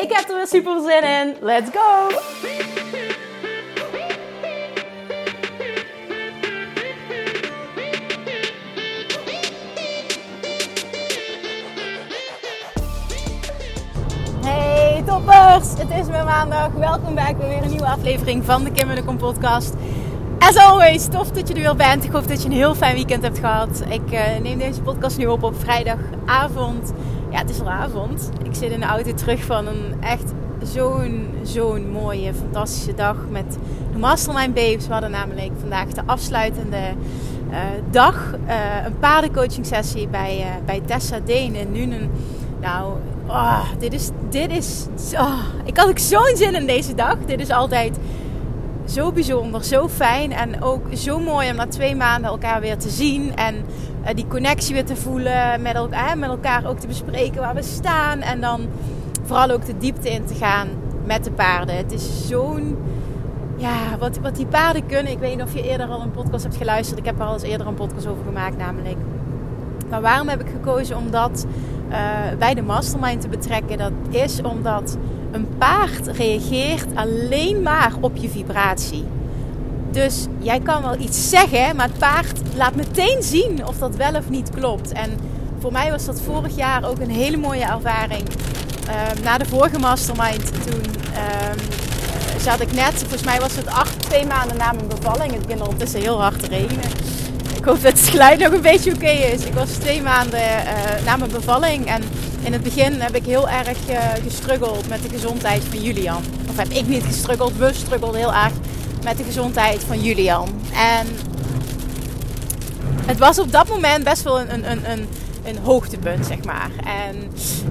Ik heb er weer super zin in. Let's go! Hey toppers! Het is weer maandag. Welkom bij weer een nieuwe aflevering van de Kim en de Kom podcast. As always, tof dat je er weer bent. Ik hoop dat je een heel fijn weekend hebt gehad. Ik uh, neem deze podcast nu op op vrijdagavond. Ja, het is al avond. Ik zit in de auto terug van een echt zo'n, zo'n mooie, fantastische dag met de Mastermind Babes. We hadden namelijk vandaag de afsluitende uh, dag. Uh, een paardencoaching sessie bij, uh, bij Tessa Deen in Nuenen. Nou, oh, dit is, dit is, oh, ik had ook zo'n zin in deze dag. Dit is altijd zo bijzonder, zo fijn en ook zo mooi om na twee maanden elkaar weer te zien en die connectie weer te voelen, met, el met elkaar ook te bespreken waar we staan en dan vooral ook de diepte in te gaan met de paarden. Het is zo'n, ja, wat, wat die paarden kunnen. Ik weet niet of je eerder al een podcast hebt geluisterd. Ik heb er al eens eerder een podcast over gemaakt namelijk. Maar waarom heb ik gekozen om dat uh, bij de mastermind te betrekken? Dat is omdat een paard reageert alleen maar op je vibratie. Dus jij kan wel iets zeggen, maar het paard laat meteen zien of dat wel of niet klopt. En voor mij was dat vorig jaar ook een hele mooie ervaring. Uh, na de vorige mastermind, toen uh, zat ik net, volgens mij was het acht, twee maanden na mijn bevalling. Het begint ondertussen heel hard te regenen. Ik hoop dat het geluid nog een beetje oké is. Ik was twee maanden uh, na mijn bevalling en in het begin heb ik heel erg uh, gestruggeld met de gezondheid van Julian. Of heb ik niet gestruggeld, we struggelden heel erg met de gezondheid van Julian. En het was op dat moment best wel een, een, een, een, hoogtepunt, zeg maar. En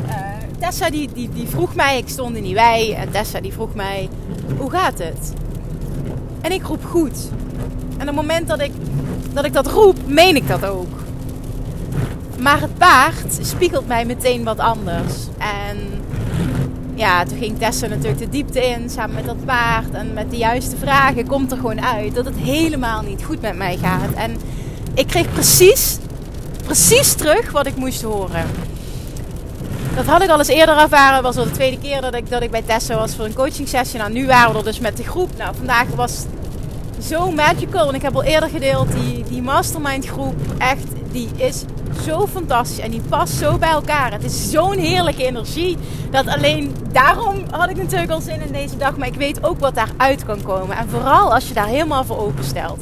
uh, Tessa die, die, die vroeg mij, ik stond in die wei, en Tessa die vroeg mij, hoe gaat het? En ik roep goed. En op het moment dat ik dat, ik dat roep, meen ik dat ook. Maar het paard spiegelt mij meteen wat anders. En ja, toen ging Tessa natuurlijk de diepte in samen met dat paard. En met de juiste vragen komt er gewoon uit dat het helemaal niet goed met mij gaat. En ik kreeg precies, precies terug wat ik moest horen. Dat had ik al eens eerder ervaren. was al de tweede keer dat ik, dat ik bij Tessa was voor een coaching sessie. Nou, nu waren we er dus met de groep. Nou, vandaag was zo magical. En ik heb al eerder gedeeld, die, die mastermind groep, echt, die is zo fantastisch en die past zo bij elkaar. Het is zo'n heerlijke energie. Dat alleen daarom had ik natuurlijk al zin in deze dag. Maar ik weet ook wat daaruit kan komen. En vooral als je daar helemaal voor openstelt.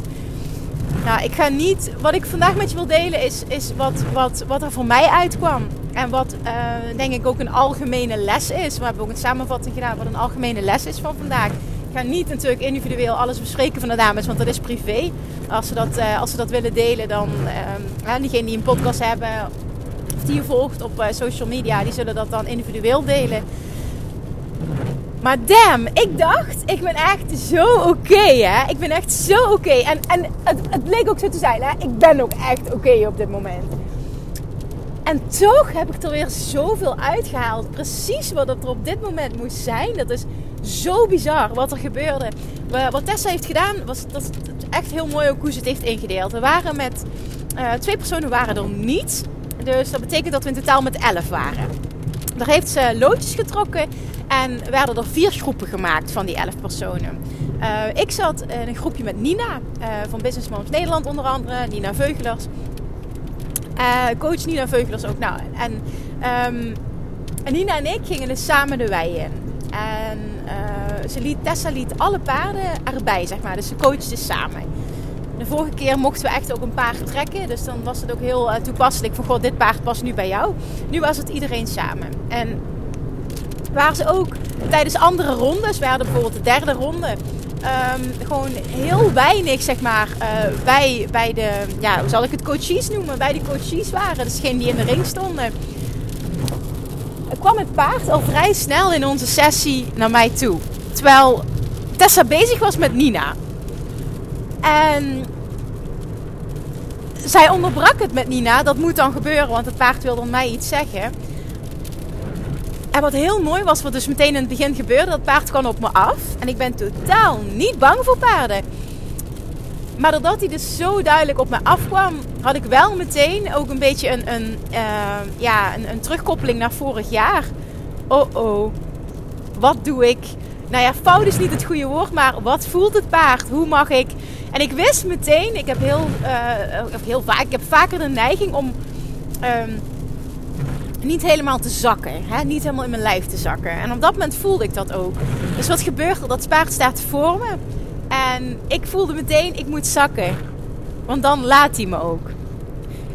Nou, ik ga niet. Wat ik vandaag met je wil delen is, is wat, wat, wat er voor mij uitkwam. En wat uh, denk ik ook een algemene les is. We hebben ook een samenvatting gedaan wat een algemene les is van vandaag. Ga niet natuurlijk individueel alles bespreken van de dames, want dat is privé. Als ze dat, uh, als ze dat willen delen, dan uh, diegenen die een podcast hebben of die je volgt op uh, social media, die zullen dat dan individueel delen. Maar damn, ik dacht, ik ben echt zo oké, hè. Ik ben echt zo oké. En, en het, het leek ook zo te zijn, hè. Ik ben ook echt oké op dit moment. En toch heb ik er weer zoveel uitgehaald. Precies wat er op dit moment moest zijn. Dat is zo bizar wat er gebeurde. Wat Tessa heeft gedaan, was dat echt heel mooi ook hoe ze het heeft ingedeeld. We waren met uh, twee personen waren er niet. Dus dat betekent dat we in totaal met elf waren. Daar heeft ze loodjes getrokken en werden er vier groepen gemaakt van die elf personen. Uh, ik zat in een groepje met Nina uh, van Business Moms Nederland onder andere, Nina Veugelers. coach Nina Veugelers ook. Nou, en, um, en Nina en ik gingen dus samen de wei in. En uh, ze liet, Tessa liet alle paarden erbij, zeg maar. Dus ze coachten samen. De vorige keer mochten we echt ook een paard trekken. Dus dan was het ook heel uh, toepasselijk. Van, god, dit paard past nu bij jou. Nu was het iedereen samen. En waar ze ook tijdens andere rondes, we hadden bijvoorbeeld de derde ronde... Um, gewoon heel weinig, zeg maar, bij, bij de, ja, hoe zal ik het, coaches noemen? Bij de coaches waren. Dus degene die in de ring stonden kwam het paard al vrij snel in onze sessie naar mij toe. Terwijl Tessa bezig was met Nina. En zij onderbrak het met Nina. Dat moet dan gebeuren, want het paard wilde mij iets zeggen. En wat heel mooi was, wat dus meteen in het begin gebeurde, dat paard kwam op me af. En ik ben totaal niet bang voor paarden. Maar doordat hij dus zo duidelijk op me afkwam, had ik wel meteen ook een beetje een, een, uh, ja, een, een terugkoppeling naar vorig jaar. Oh oh, wat doe ik? Nou ja, fout is niet het goede woord, maar wat voelt het paard? Hoe mag ik? En ik wist meteen, ik heb heel, uh, heel vaak, ik heb vaker de neiging om um, niet helemaal te zakken. Hè? Niet helemaal in mijn lijf te zakken. En op dat moment voelde ik dat ook. Dus wat gebeurt er? Dat paard staat voor me. En ik voelde meteen, ik moet zakken. Want dan laat hij me ook.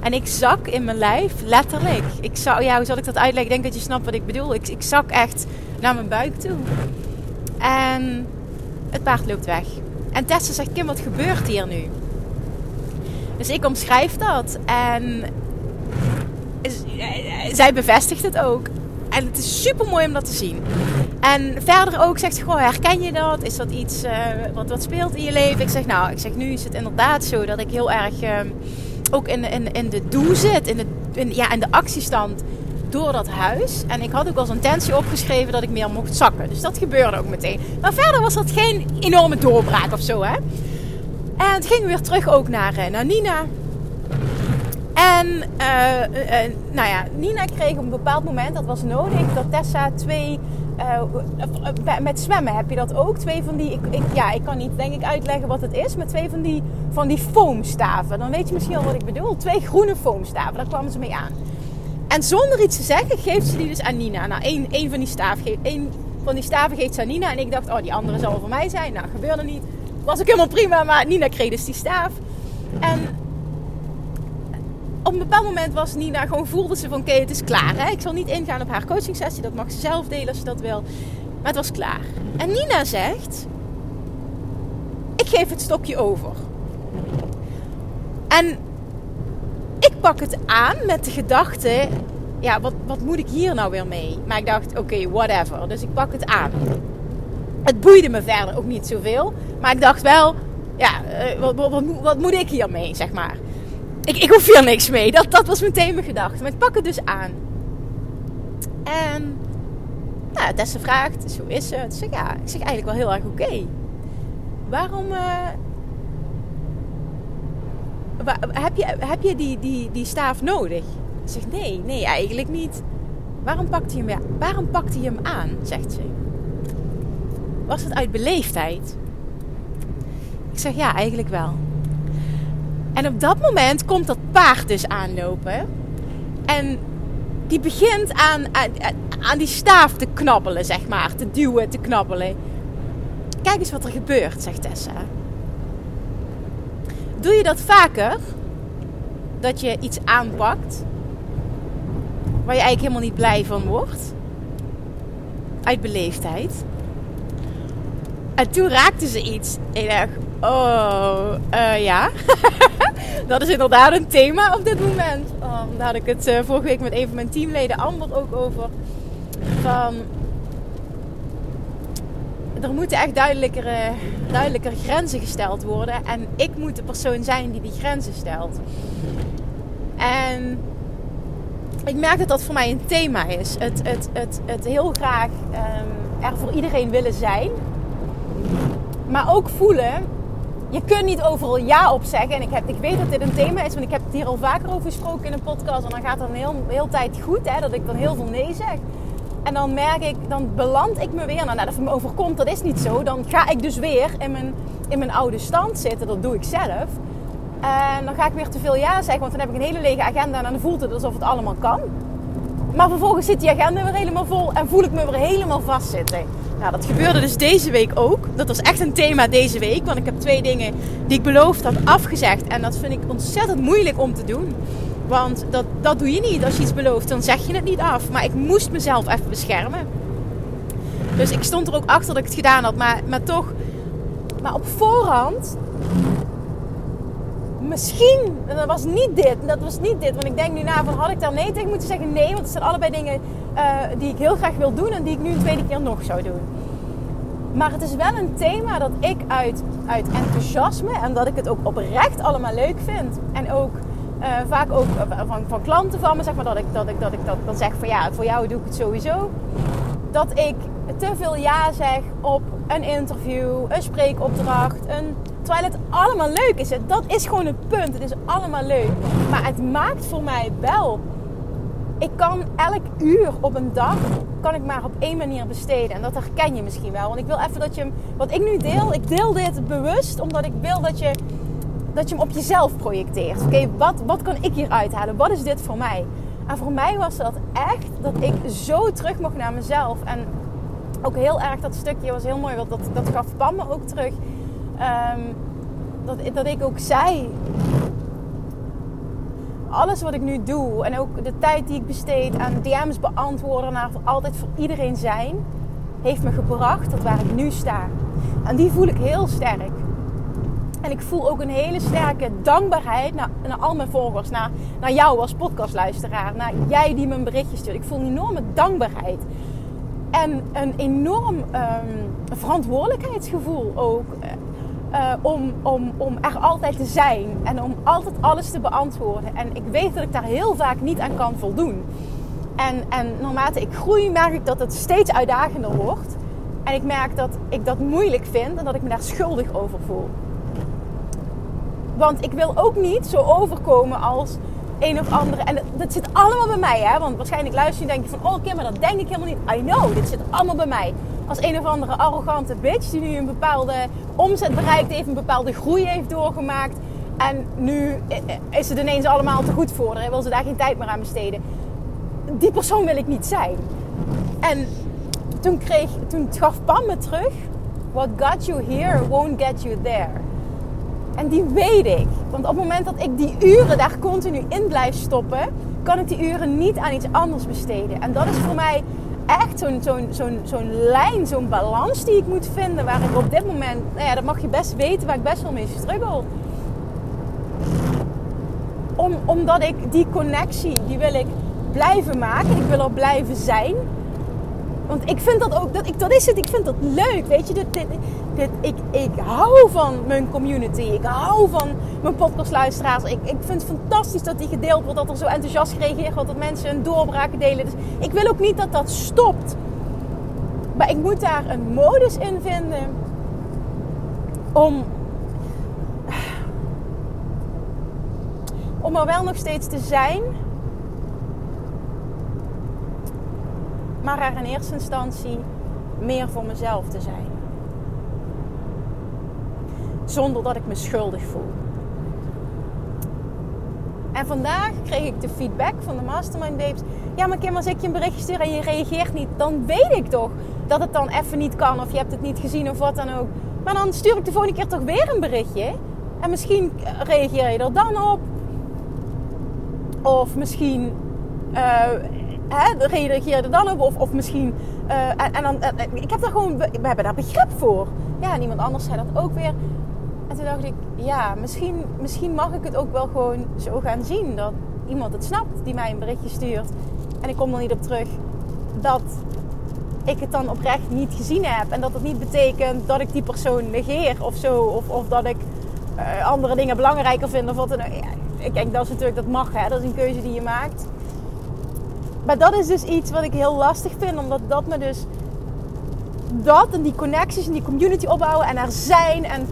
En ik zak in mijn lijf, letterlijk. Ik zou, ja, hoe zal ik dat uitleggen? Ik denk dat je snapt wat ik bedoel. Ik, ik zak echt naar mijn buik toe. En het paard loopt weg. En Tessa zegt, Kim, wat gebeurt hier nu? Dus ik omschrijf dat. En zij bevestigt het ook. En het is super mooi om dat te zien. En verder ook zegt ze, goh, herken je dat? Is dat iets uh, wat, wat speelt in je leven? Ik zeg, nou, ik zeg, nu is het inderdaad zo dat ik heel erg uh, ook in, in, in de doe zit. In de, in, ja, in de actiestand door dat huis. En ik had ook als intentie opgeschreven dat ik meer mocht zakken. Dus dat gebeurde ook meteen. Maar verder was dat geen enorme doorbraak of zo, hè. En het ging weer terug ook naar, uh, naar Nina. En uh, uh, nou ja, Nina kreeg op een bepaald moment, dat was nodig, dat Tessa twee. Uh, met zwemmen heb je dat ook. Twee van die. Ik, ik, ja, ik kan niet denk ik uitleggen wat het is. Maar twee van die, van die foamstaven. Dan weet je misschien al wat ik bedoel. Twee groene foamstaven. Daar kwamen ze mee aan. En zonder iets te zeggen geeft ze die dus aan Nina. Nou, één, één van die geeft. Één van die staven geeft ze aan Nina. En ik dacht, oh, die andere zal voor mij zijn. Nou, gebeurde niet. Was ook helemaal prima. Maar Nina kreeg dus die staaf. En op een bepaald moment was Nina gewoon voelde ze van oké, het is klaar. Hè? Ik zal niet ingaan op haar coaching sessie, dat mag ze zelf delen als ze dat wil. Maar het was klaar. En Nina zegt: Ik geef het stokje over. En ik pak het aan met de gedachte: Ja, wat, wat moet ik hier nou weer mee? Maar ik dacht: Oké, whatever. Dus ik pak het aan. Het boeide me verder ook niet zoveel. Maar ik dacht wel: Ja, eh, wat, wat, wat, wat moet ik hiermee, zeg maar ik, ik hoef hier niks mee. Dat, dat was meteen mijn gedachte. Maar ik pak het dus aan. En nou, Tessa vraagt, dus hoe is het? Ik zeg, ja, ik zeg eigenlijk wel heel erg oké. Waarom... Uh, heb je, heb je die, die, die staaf nodig? Ik zeg, nee, nee, eigenlijk niet. Waarom pakt hij hem, waarom pakt hij hem aan? Zegt ze. Was het uit beleefdheid? Ik zeg, ja, eigenlijk wel. En op dat moment komt dat paard dus aanlopen. En die begint aan, aan, die staaf te knabbelen, zeg maar. Te duwen, te knabbelen. Kijk eens wat er gebeurt, zegt Tessa. Doe je dat vaker? Dat je iets aanpakt waar je eigenlijk helemaal niet blij van wordt? Uit beleefdheid. En toen raakte ze iets. En ik dacht, oh, uh, ja. dat is inderdaad een thema op dit moment. Oh, daar had ik het uh, vorige week met een van mijn teamleden, Amber, ook over. Van, er moeten echt duidelijkere, duidelijker grenzen gesteld worden. En ik moet de persoon zijn die die grenzen stelt. En ik merk dat dat voor mij een thema is. Het, het, het, het heel graag um, er voor iedereen willen zijn. Maar ook voelen je kunt niet overal ja op zeggen. En ik, heb, ik weet dat dit een thema is, want ik heb het hier al vaker over gesproken in een podcast. En dan gaat het een heel, heel tijd goed, hè, dat ik dan heel veel nee zeg. En dan merk ik, dan beland ik me weer. Nou, dat me overkomt, dat is niet zo. Dan ga ik dus weer in mijn, in mijn oude stand zitten. Dat doe ik zelf. En dan ga ik weer te veel ja zeggen, want dan heb ik een hele lege agenda. En dan voelt het alsof het allemaal kan. Maar vervolgens zit die agenda weer helemaal vol en voel ik me weer helemaal vastzitten. Nou, dat gebeurde dus deze week ook. Dat was echt een thema deze week. Want ik heb twee dingen die ik beloofd had afgezegd. En dat vind ik ontzettend moeilijk om te doen. Want dat, dat doe je niet. Als je iets belooft, dan zeg je het niet af. Maar ik moest mezelf even beschermen. Dus ik stond er ook achter dat ik het gedaan had. Maar, maar toch, maar op voorhand misschien, en dat was niet dit, dat was niet dit. Want ik denk nu na van, had ik daar nee tegen moeten zeggen? Nee, want het zijn allebei dingen uh, die ik heel graag wil doen en die ik nu een tweede keer nog zou doen. Maar het is wel een thema dat ik uit, uit enthousiasme en dat ik het ook oprecht allemaal leuk vind. En ook uh, vaak ook van, van klanten van me, zeg maar, dat ik, dat ik, dat ik dat dan zeg van ja, voor jou doe ik het sowieso. Dat ik te veel ja zeg op een interview, een spreekopdracht, een, terwijl het allemaal leuk is. Dat is gewoon het punt. Het is allemaal leuk. Maar het maakt voor mij wel. Ik kan elk uur op een dag kan ik maar op één manier besteden. En dat herken je misschien wel. Want ik wil even dat je wat ik nu deel, ik deel dit bewust omdat ik wil dat je, dat je hem op jezelf projecteert. Oké, wat, wat kan ik hier uithalen? Wat is dit voor mij? En voor mij was dat echt dat ik zo terug mocht naar mezelf. En ook heel erg dat stukje was heel mooi, want dat, dat gaf Pam me ook terug. Ehm, dat, dat ik ook zei. Alles wat ik nu doe en ook de tijd die ik besteed aan DM's beantwoorden naar altijd voor iedereen zijn, heeft me gebracht tot waar ik nu sta. En die voel ik heel sterk. En ik voel ook een hele sterke dankbaarheid naar, naar al mijn volgers, naar, naar jou als podcastluisteraar, naar jij die me een berichtje stuurt. Ik voel een enorme dankbaarheid. En een enorm um, verantwoordelijkheidsgevoel ook. Om, om, om er altijd te zijn en om altijd alles te beantwoorden. En ik weet dat ik daar heel vaak niet aan kan voldoen. En, en naarmate ik groei, merk ik dat het steeds uitdagender wordt. En ik merk dat ik dat moeilijk vind en dat ik me daar schuldig over voel. Want ik wil ook niet zo overkomen als een of andere. En dat, zit allemaal bij mij, hè? Want waarschijnlijk luister je en denk je van, oh oké, maar dat denk ik helemaal niet. I know, dit zit allemaal bij mij. Als een of andere arrogante bitch die nu een bepaalde omzet bereikt heeft, een bepaalde groei heeft doorgemaakt. En nu is het ineens allemaal te goed voor haar. Wil ze daar geen tijd meer aan besteden. Die persoon wil ik niet zijn. En toen, kreeg, toen gaf Pam me terug. What got you here won't get you there. En die weet ik. Want op het moment dat ik die uren daar continu in blijf stoppen, kan ik die uren niet aan iets anders besteden. En dat is voor mij echt zo'n lijn, zo'n balans die ik moet vinden. Waar ik op dit moment, nou ja, dat mag je best weten, waar ik best wel mee struggle. Om, omdat ik die connectie, die wil ik blijven maken. Ik wil er blijven zijn. Want ik vind dat ook, dat, ik, dat is het, ik vind dat leuk. Weet je, dit, dit, ik, ik hou van mijn community. Ik hou van mijn podcastluisteraars. Ik, ik vind het fantastisch dat die gedeeld wordt, dat er zo enthousiast gereageerd wordt, dat mensen hun doorbraken delen. Dus ik wil ook niet dat dat stopt. Maar ik moet daar een modus in vinden om, om er wel nog steeds te zijn maar er in eerste instantie meer voor mezelf te zijn. Zonder dat ik me schuldig voel. En vandaag kreeg ik de feedback van de Mastermind Babes. Ja, maar Kim, als ik je een berichtje stuur en je reageert niet, dan weet ik toch dat het dan even niet kan of je hebt het niet gezien of wat dan ook. Maar dan stuur ik de volgende keer toch weer een berichtje. En misschien reageer je er dan op. Of misschien uh, hè, reageer er dan op. Of, of misschien. Uh, en, en, dan, uh, ik heb daar gewoon. We hebben daar begrip voor. Ja, en iemand anders zei dat ook weer. En toen dacht ik, ja, misschien, misschien mag ik het ook wel gewoon zo gaan zien. Dat iemand het snapt die mij een berichtje stuurt. En ik kom er niet op terug. Dat ik het dan oprecht niet gezien heb. En dat het niet betekent dat ik die persoon negeer of zo. Of, of dat ik andere dingen belangrijker vind. Of wat dan ook. Ja, ik denk dat is natuurlijk, dat mag hè. Dat is een keuze die je maakt. Maar dat is dus iets wat ik heel lastig vind, omdat dat me dus dat en die connecties en die community opbouwen en er zijn en,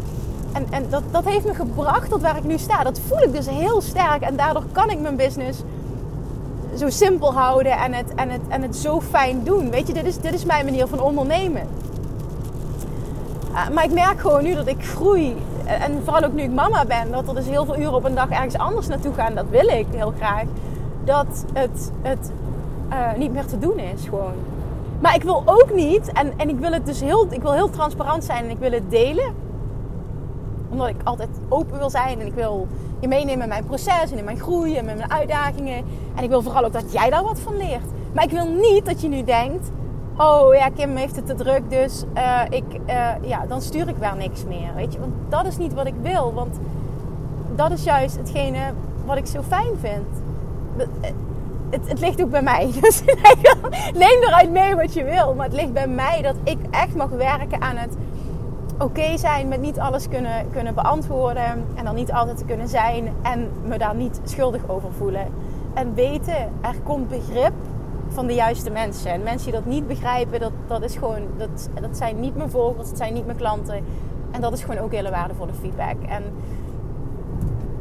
en, en dat, dat heeft me gebracht tot waar ik nu sta. Dat voel ik dus heel sterk en daardoor kan ik mijn business zo simpel houden en het, en het, en het zo fijn doen. Weet je, dit is, dit is mijn manier van ondernemen. Uh, maar ik merk gewoon nu dat ik groei. En vooral ook nu ik mama ben, dat er dus heel veel uren op een dag ergens anders naartoe gaan. Dat wil ik heel graag. Dat het, het uh, niet meer te doen is gewoon. Maar ik wil ook niet, en, en ik wil het dus heel, ik wil heel transparant zijn en ik wil het delen. Omdat ik altijd open wil zijn en ik wil je meenemen in mijn proces en in mijn groei en met mijn uitdagingen. En ik wil vooral ook dat jij daar wat van leert. Maar ik wil niet dat je nu denkt, oh ja, Kim heeft het te druk, dus uh, ik, uh, ja, dan stuur ik wel niks meer. Weet je, want dat is niet wat ik wil. Want dat is juist hetgene wat ik zo fijn vind. Het, het, ligt ook bij mij. Dus neem eruit mee wat je wil. Maar het ligt bij mij dat ik echt mag werken aan het oké zijn met niet alles kunnen, kunnen beantwoorden. En dan niet altijd te kunnen zijn. En me daar niet schuldig over voelen. En weten, er komt begrip van de juiste mensen. En mensen die dat niet begrijpen, dat, dat, is gewoon, dat, dat zijn niet mijn volgers, dat zijn niet mijn klanten. En dat is gewoon ook hele waardevolle feedback. En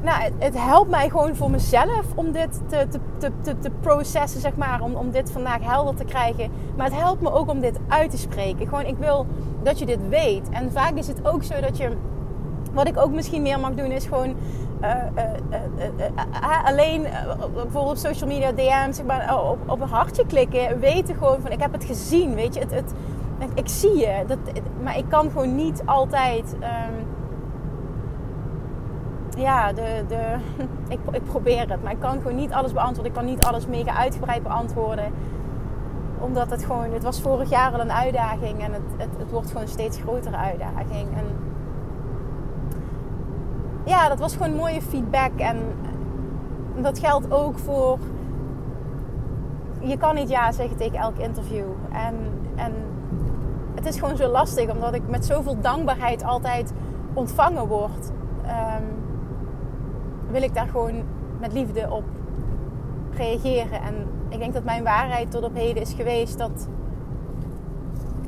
nou, het, helpt mij gewoon voor mezelf om dit te, te, te, te, processen, zeg maar. Om, om dit vandaag helder te krijgen. Maar het helpt me ook om dit uit te spreken. Gewoon, ik wil dat je dit weet. En vaak is het ook zo dat je... Wat ik ook misschien meer mag doen, is gewoon... Uh, uh, uh, alleen bijvoorbeeld op social media DM's zeg maar, op, op een hartje klikken. Weten gewoon van, ik heb het gezien, weet je. Het, het, ik zie je. Dat, maar ik kan gewoon niet altijd... Um, ja, de, de, ik, ik probeer het. Maar ik kan gewoon niet alles beantwoorden. Ik kan niet alles mega uitgebreid beantwoorden. Omdat het gewoon... Het was vorig jaar al een uitdaging. En het, het, het wordt gewoon een steeds grotere uitdaging. En ja, dat was gewoon mooie feedback. En dat geldt ook voor... Je kan niet ja zeggen tegen elk interview. En, en het is gewoon zo lastig. Omdat ik met zoveel dankbaarheid altijd ontvangen word. Um, wil ik daar gewoon met liefde op reageren. En ik denk dat mijn waarheid tot op heden is geweest dat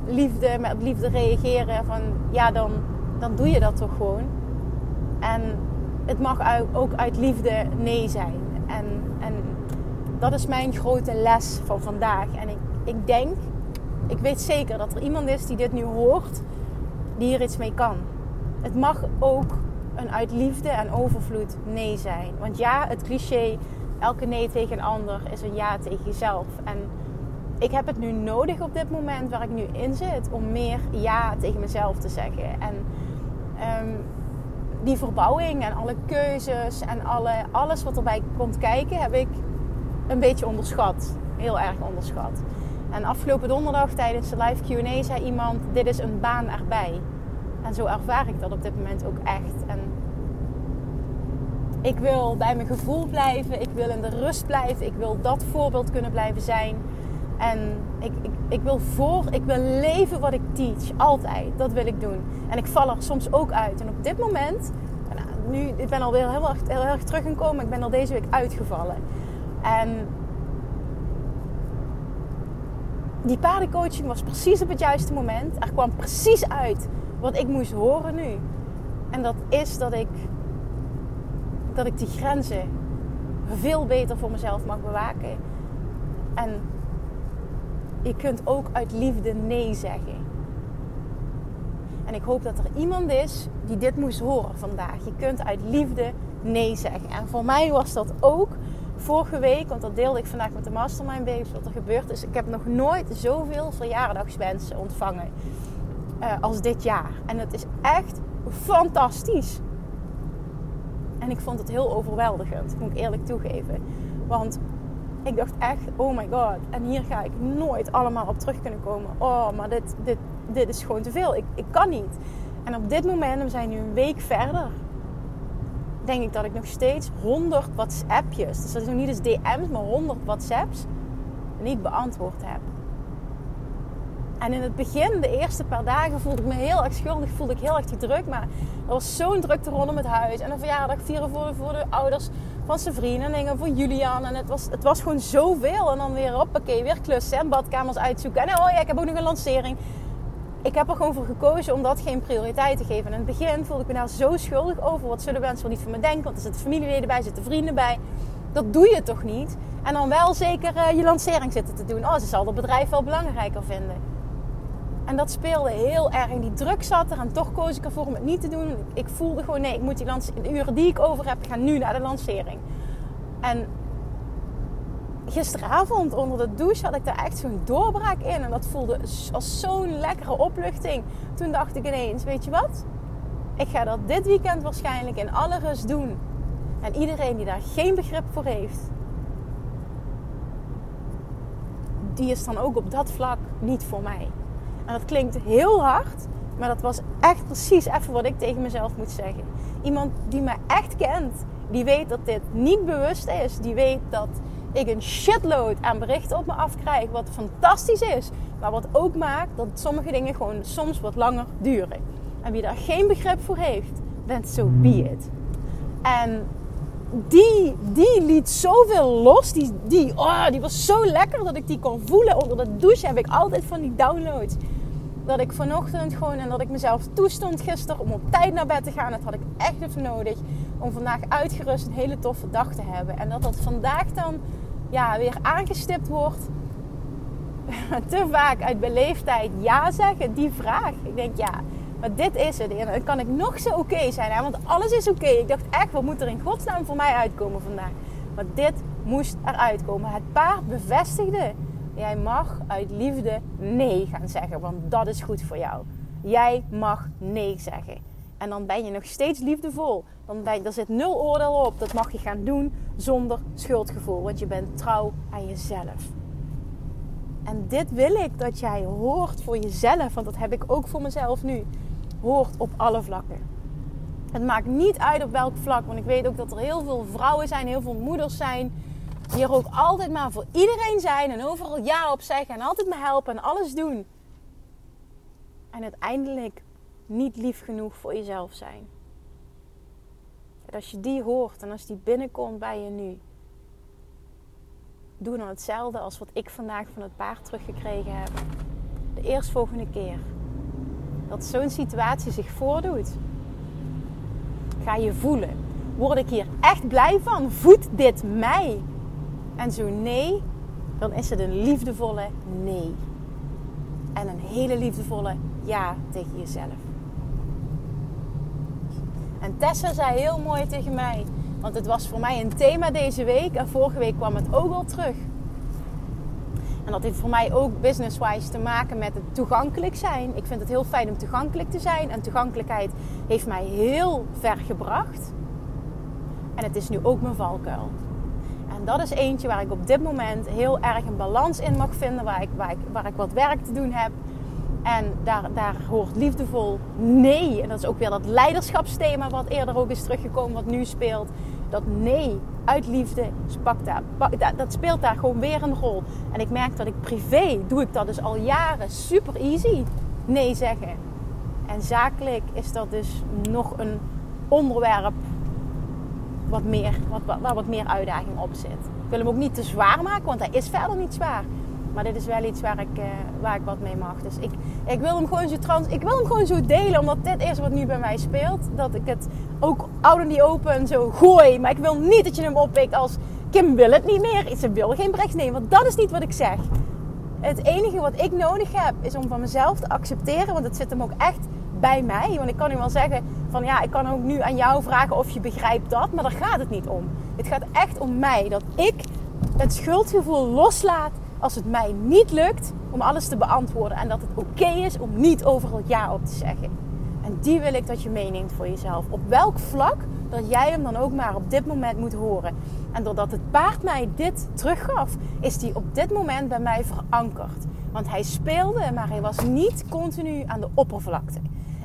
liefde, met liefde reageren van ja, dan, dan doe je dat toch gewoon. En het mag ook uit liefde nee zijn. En, en dat is mijn grote les van vandaag. En ik, ik denk, ik weet zeker dat er iemand is die dit nu hoort, die hier iets mee kan. Het mag ook een uit liefde en overvloed nee zijn. Want ja, het cliché, elke nee tegen een ander is een ja tegen jezelf. En ik heb het nu nodig op dit moment waar ik nu in zit om meer ja tegen mezelf te zeggen. En um, die verbouwing en alle keuzes en alle, alles wat erbij komt kijken, heb ik een beetje onderschat. Heel erg onderschat. En afgelopen donderdag tijdens de live QA zei iemand: Dit is een baan erbij. En zo ervaar ik dat op dit moment ook echt. En ik wil bij mijn gevoel blijven. Ik wil in de rust blijven. Ik wil dat voorbeeld kunnen blijven zijn. En ik, ik, ik, wil voor, ik wil leven wat ik teach. Altijd. Dat wil ik doen. En ik val er soms ook uit. En op dit moment, nou, nu, ik ben alweer heel erg, heel erg teruggekomen. Ik ben al deze week uitgevallen. En die paardencoaching was precies op het juiste moment. Er kwam precies uit wat ik moest horen nu. En dat is dat ik, dat ik die grenzen veel beter voor mezelf mag bewaken. En je kunt ook uit liefde nee zeggen. En ik hoop dat er iemand is die dit moest horen vandaag. Je kunt uit liefde nee zeggen. En voor mij was dat ook vorige week, want dat deelde ik vandaag met de Mastermind Babes, wat er gebeurd is. Ik heb nog nooit zoveel verjaardagswensen ontvangen uh, als dit jaar. En het is echt fantastisch. En ik vond het heel overweldigend, moet ik eerlijk toegeven. Want ik dacht echt, oh my god, en hier ga ik nooit allemaal op terug kunnen komen. Oh, maar dit, dit, dit is gewoon te veel. Ik, ik kan niet. En op dit moment, we zijn nu een week verder, denk ik dat ik nog steeds 100 WhatsAppjes, dus dat is nog niet eens DM's, maar 100 WhatsApps, niet beantwoord heb. En in het begin, de eerste paar dagen, voelde ik me heel erg schuldig, voelde ik heel erg die druk. Maar er was zo'n drukte rondom het huis. En een verjaardag vieren voor, voor de ouders van zijn vrienden en voor Julian. En het was, het was gewoon zoveel. En dan weer, hoppakee, weer klussen en badkamers uitzoeken. En oh ja, ik heb ook nog een lancering. Ik heb er gewoon voor gekozen om dat geen prioriteit te geven. En in het begin voelde ik me daar zo schuldig over. Wat zullen mensen wel niet van me denken? Want er zitten familieleden bij, zitten vrienden bij. Dat doe je toch niet? En dan wel zeker uh, je lancering zitten te doen. Oh, ze zal het bedrijf wel belangrijker vinden. En dat speelde heel erg. Die druk zat er en toch koos ik ervoor om het niet te doen. Ik voelde gewoon, nee, ik moet die de uren die ik over heb, gaan nu naar de lancering. En gisteravond onder de douche had ik daar echt zo'n doorbraak in. En dat voelde als zo'n lekkere opluchting. Toen dacht ik ineens, weet je wat? Ik ga dat dit weekend waarschijnlijk in alle rust doen. En iedereen die daar geen begrip voor heeft, die is dan ook op dat vlak niet voor mij. En dat klinkt heel hard, Maar dat was echt precies even wat ik tegen mezelf moet zeggen. Iemand die me echt kent, die weet dat dit niet bewust is. Die weet dat ik een shitload aan berichten op me afkrijg, wat fantastisch is. Maar wat ook maakt dat sommige dingen gewoon soms wat langer duren. En wie daar geen begrip voor heeft, bent so be it. En die, die liet zoveel los. Die, die, oh, die was zo lekker dat ik die kon voelen. Onder de douche heb ik altijd van die downloads. Dat ik vanochtend gewoon en dat ik mezelf toestond gisteren om op tijd naar bed te gaan. Dat had ik echt even nodig. Om vandaag uitgerust een hele toffe dag te hebben. En dat dat vandaag dan ja, weer aangestipt wordt. Te vaak uit beleefdheid ja zeggen, die vraag. Ik denk ja, maar dit is het. En dan kan ik nog zo oké zijn. Hè? Want alles is oké. Ik dacht echt, wat moet er in godsnaam voor mij uitkomen vandaag? Maar dit moest eruit komen. Het paard bevestigde. Jij mag uit liefde nee gaan zeggen. Want dat is goed voor jou. Jij mag nee zeggen. En dan ben je nog steeds liefdevol. Dan er zit nul oordeel op. Dat mag je gaan doen zonder schuldgevoel. Want je bent trouw aan jezelf. En dit wil ik dat jij hoort voor jezelf. Want dat heb ik ook voor mezelf nu hoort op alle vlakken. Het maakt niet uit op welk vlak, want ik weet ook dat er heel veel vrouwen zijn, heel veel moeders zijn, die er ook altijd maar voor iedereen zijn en overal ja op zeggen en altijd me helpen en alles doen. En uiteindelijk niet lief genoeg voor jezelf zijn. En als je die hoort en als die binnenkomt bij je nu, doe dan hetzelfde als wat ik vandaag van het paard teruggekregen heb. De eerstvolgende keer dat zo'n situatie zich voordoet, ga je voelen. Word ik hier echt blij van? Voedt dit mij? En zo nee, dan is het een liefdevolle nee. En een hele liefdevolle ja tegen jezelf. En Tessa zei heel mooi tegen mij, want het was voor mij een thema deze week en vorige week kwam het ook al terug. En dat heeft voor mij ook business-wise te maken met het toegankelijk zijn. Ik vind het heel fijn om toegankelijk te zijn. En toegankelijkheid heeft mij heel ver gebracht. En het is nu ook mijn valkuil. En dat is eentje waar ik op dit moment heel erg een balans in mag vinden. Waar ik, waar ik, waar ik wat werk te doen heb. En daar, daar hoort liefdevol nee. En dat is ook weer dat leiderschapsthema wat eerder ook is teruggekomen, wat nu speelt dat nee uit liefde daar, dat speelt daar gewoon weer een rol. En ik merk dat ik privé doe ik dat dus al jaren super easy. Nee zeggen. En zakelijk is dat dus nog een onderwerp wat meer, wat, waar wat meer uitdaging op zit. Ik wil hem ook niet te zwaar maken, want hij is verder niet zwaar. Maar dit is wel iets waar ik, uh, waar ik wat mee mag. Dus ik, ik, wil hem gewoon zo trans, ik wil hem gewoon zo delen. Omdat dit is wat nu bij mij speelt. Dat ik het ook in the open zo gooi. Maar ik wil niet dat je hem oppikt als... Kim wil het niet meer. Ze wil geen bericht nemen. Want dat is niet wat ik zeg. Het enige wat ik nodig heb is om van mezelf te accepteren. Want het zit hem ook echt bij mij. Want ik kan nu wel zeggen van ja, ik kan ook nu aan jou vragen of je begrijpt dat. Maar daar gaat het niet om. Het gaat echt om mij. Dat ik het schuldgevoel loslaat als het mij niet lukt om alles te beantwoorden. En dat het oké is om niet overal ja op te zeggen. En die wil ik dat je meeneemt voor jezelf. Op welk vlak dat jij hem dan ook maar op dit moment moet horen. En doordat het paard mij dit teruggaf, is die op dit moment bij mij verankerd. Want hij speelde, maar hij was niet continu aan de oppervlakte.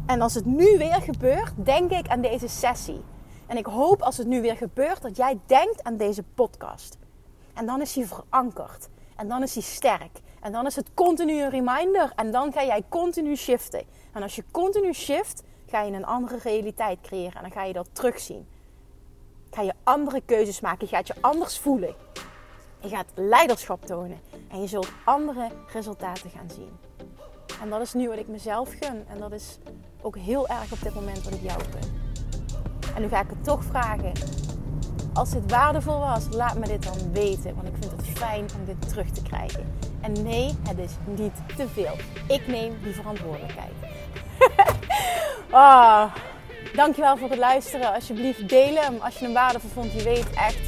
En als het nu weer gebeurt, denk ik aan deze sessie. En ik hoop als het nu weer gebeurt dat jij denkt aan deze podcast. En dan is hij verankerd. En dan is hij sterk. En dan is het continu een reminder. En dan ga jij continu shiften. En als je continu shift, ga je een andere realiteit creëren. En dan ga je dat terugzien. Ga je andere keuzes maken. Je gaat je anders voelen. Je gaat leiderschap tonen. En je zult andere resultaten gaan zien. En dat is nu wat ik mezelf gun. En dat is ook heel erg op dit moment wat ik jou gun. En nu ga ik het toch vragen als dit waardevol was, laat me dit dan weten. Want ik vind het fijn om dit terug te krijgen. En nee, het is niet te veel. Ik neem die verantwoordelijkheid. oh, dankjewel voor het luisteren. Alsjeblieft, deel hem als je hem waardevol vond. Je weet echt,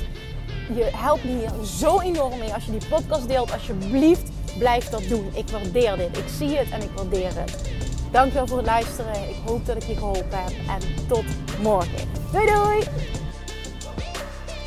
je helpt me hier zo enorm mee. Als je die podcast deelt, alsjeblieft, blijf dat doen. Ik waardeer dit. Ik zie het en ik waardeer het. Dankjewel voor het luisteren. Ik hoop dat ik je geholpen heb. En tot morgen. Doei doei!